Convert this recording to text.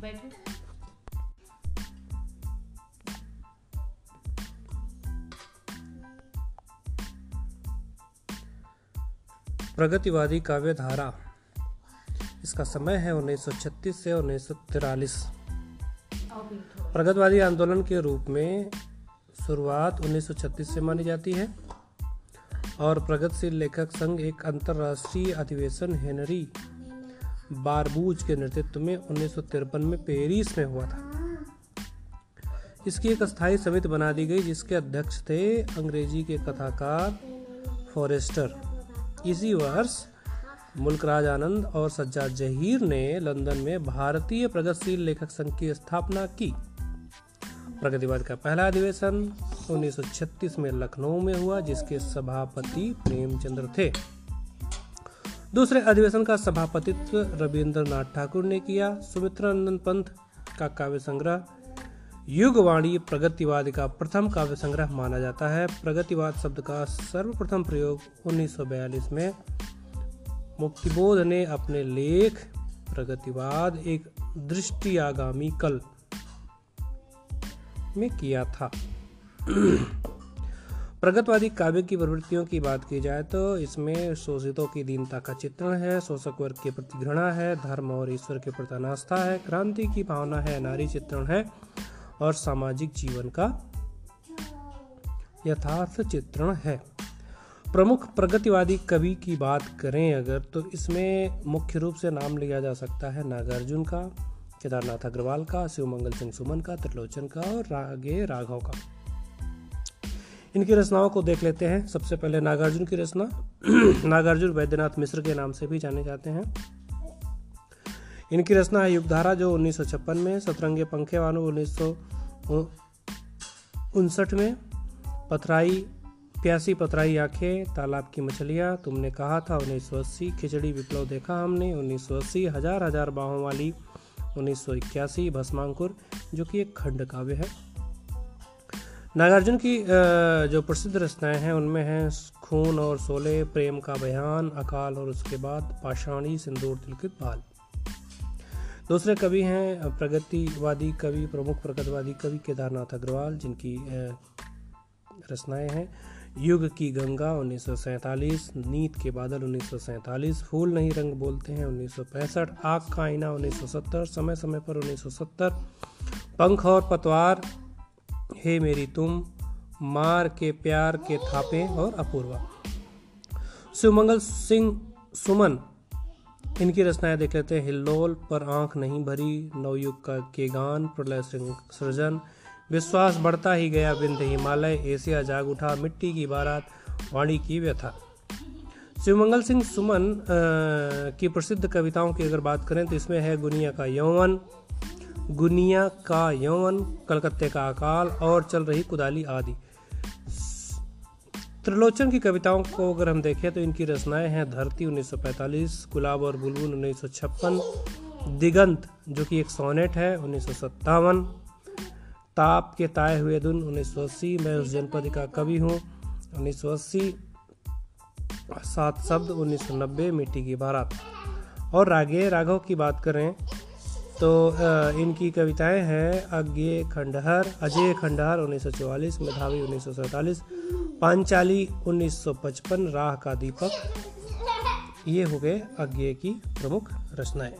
बैठो। प्रगतिवादी काव्य धारा इसका समय है 1936 से उन्नीस प्रगतिवादी आंदोलन के रूप में शुरुआत 1936 से मानी जाती है। और प्रगतिशील लेखक संघ एक अंतरराष्ट्रीय अधिवेशन हेनरी बारबूज के नेतृत्व में उन्नीस में पेरिस में हुआ था। इसकी एक स्थायी समिति बना दी गई, जिसके अध्यक्ष थे अंग्रेज़ी के कथाकार फॉरेस्टर। इसी वर्ष मुल्कराज आनंद और सज्जाद जहीर ने लंदन में भारतीय प्रगतिशील लेखक संघ की स्थापना की। प्रगतिवाद का पहला अधिवेशन 1936 में लखनऊ में हुआ, जिसके सभापति प्रेमचंद्र थे। दूसरे अधिवेशन का सभापतित्व रविंद्रनाथ ठाकुर ने किया। सुमित्रानंद पंत का काव्य संग्रह। युगवाणी प्रगतिवाद का प्रथम काव्य संग्रह माना जाता है। प्रगतिवाद शब्द का सर्वप्रथम प्रयोग 1942 में मुक्तिबोध ने अपने लेख, प्रगतिवाद एक दृष्टि आगामी कल में किया था। प्रगतवादी काव्य की प्रवृत्तियों की बात की जाए तो इसमें शोषितों की दीनता का चित्रण है, शोषक वर्ग के प्रति घृणा है, धर्म और ईश्वर के प्रति अनास्था है, क्रांति की भावना है, नारी चित्रण है और सामाजिक जीवन का यथार्थ चित्रण है। प्रमुख प्रगतिवादी कवि की बात करें अगर तो इसमें मुख्य रूप से नाम लिया जा सकता है नागार्जुन का, केदारनाथ अग्रवाल का, शिवमंगल सिंह सुमन का, त्रिलोचन का और रागे राघव का। इनकी रचनाओं को देख लेते हैं। सबसे पहले नागार्जुन की रचना। नागार्जुन वैद्यनाथ मिश्र के नाम से भी जाने जाते हैं। इनकी रचना है युगधारा, जो उन्नीस सौ छप्पन में, सतरंगे पंखे वानु उन्नीस उनसठ में, पथराई, प्यासी पथराई आँखें, तालाब की मछलियाँ, तुमने कहा था उन्नीस सौ अस्सी, खिचड़ी विप्लव देखा हमने, उन्नीस सौ अस्सी, हज़ार हज़ार बाहों वाली, उन्नीस सौ इक्यासी, भस्मांकुर, जो कि एक खंड काव्य है। नागार्जुन की जो प्रसिद्ध रचनाएँ हैं, उनमें हैं खून और सोले, प्रेम का बयान, अकाल और उसके बाद पाषाणी सिंदूर तिलकित बाल। दूसरे कवि हैं, प्रगतिवादी कवि, प्रमुख प्रगतिवादी कवि केदारनाथ अग्रवाल, जिनकी रचनाएँ हैं। युग की गंगा, उन्नीस नीत के बादल, उन्नीस फूल नहीं रंग बोलते हैं, उन्नीस सौ पैंसठ, आग का आईना 1970 समय समय पर 1970 पंख और पतवार हे मेरी तुम मार के प्यार के थापे और अपूर्वा। शिवमंगल सिंह सुमन इनकी रचनाएँ देख लेते हैं। हिल्लोल पर आँख नहीं भरी नवयुग का के गान प्रलय सिंह सृजन। विश्वास बढ़ता ही गया बिंद हिमालय एशिया जाग उठा मिट्टी की बारात वाणी की व्यथा। शिवमंगल सिंह सुमन आ, की प्रसिद्ध कविताओं की अगर बात करें तो इसमें है गुनिया का यौवन। गुनिया का यौवन, कलकत्ते का अकाल और चल रही कुदाली आदि। त्रिलोचन की कविताओं को अगर हम देखें तो इनकी रचनाएँ हैं धरती 1945 गुलाब और बुलबुल उन्नीस सौ छप्पन, दिगंत, जो कि एक सोनेट है, उन्नीस सौ सत्तावन, ताप के ताए हुए धुन, उन्नीस सौ अस्सी, मैं उस जनपद का कवि हूँ, उन्नीस सात शब्द 1990 मिट्टी की बारात। और रागे, राघव की बात करें तो इनकी कविताएँ हैं, अज्ञे खंडहर, अजय खंडहर 1944 मेधावी 1947 पांचाली 1955 राह का दीपक। ये हो गए अज्ञे की प्रमुख रचनाएँ।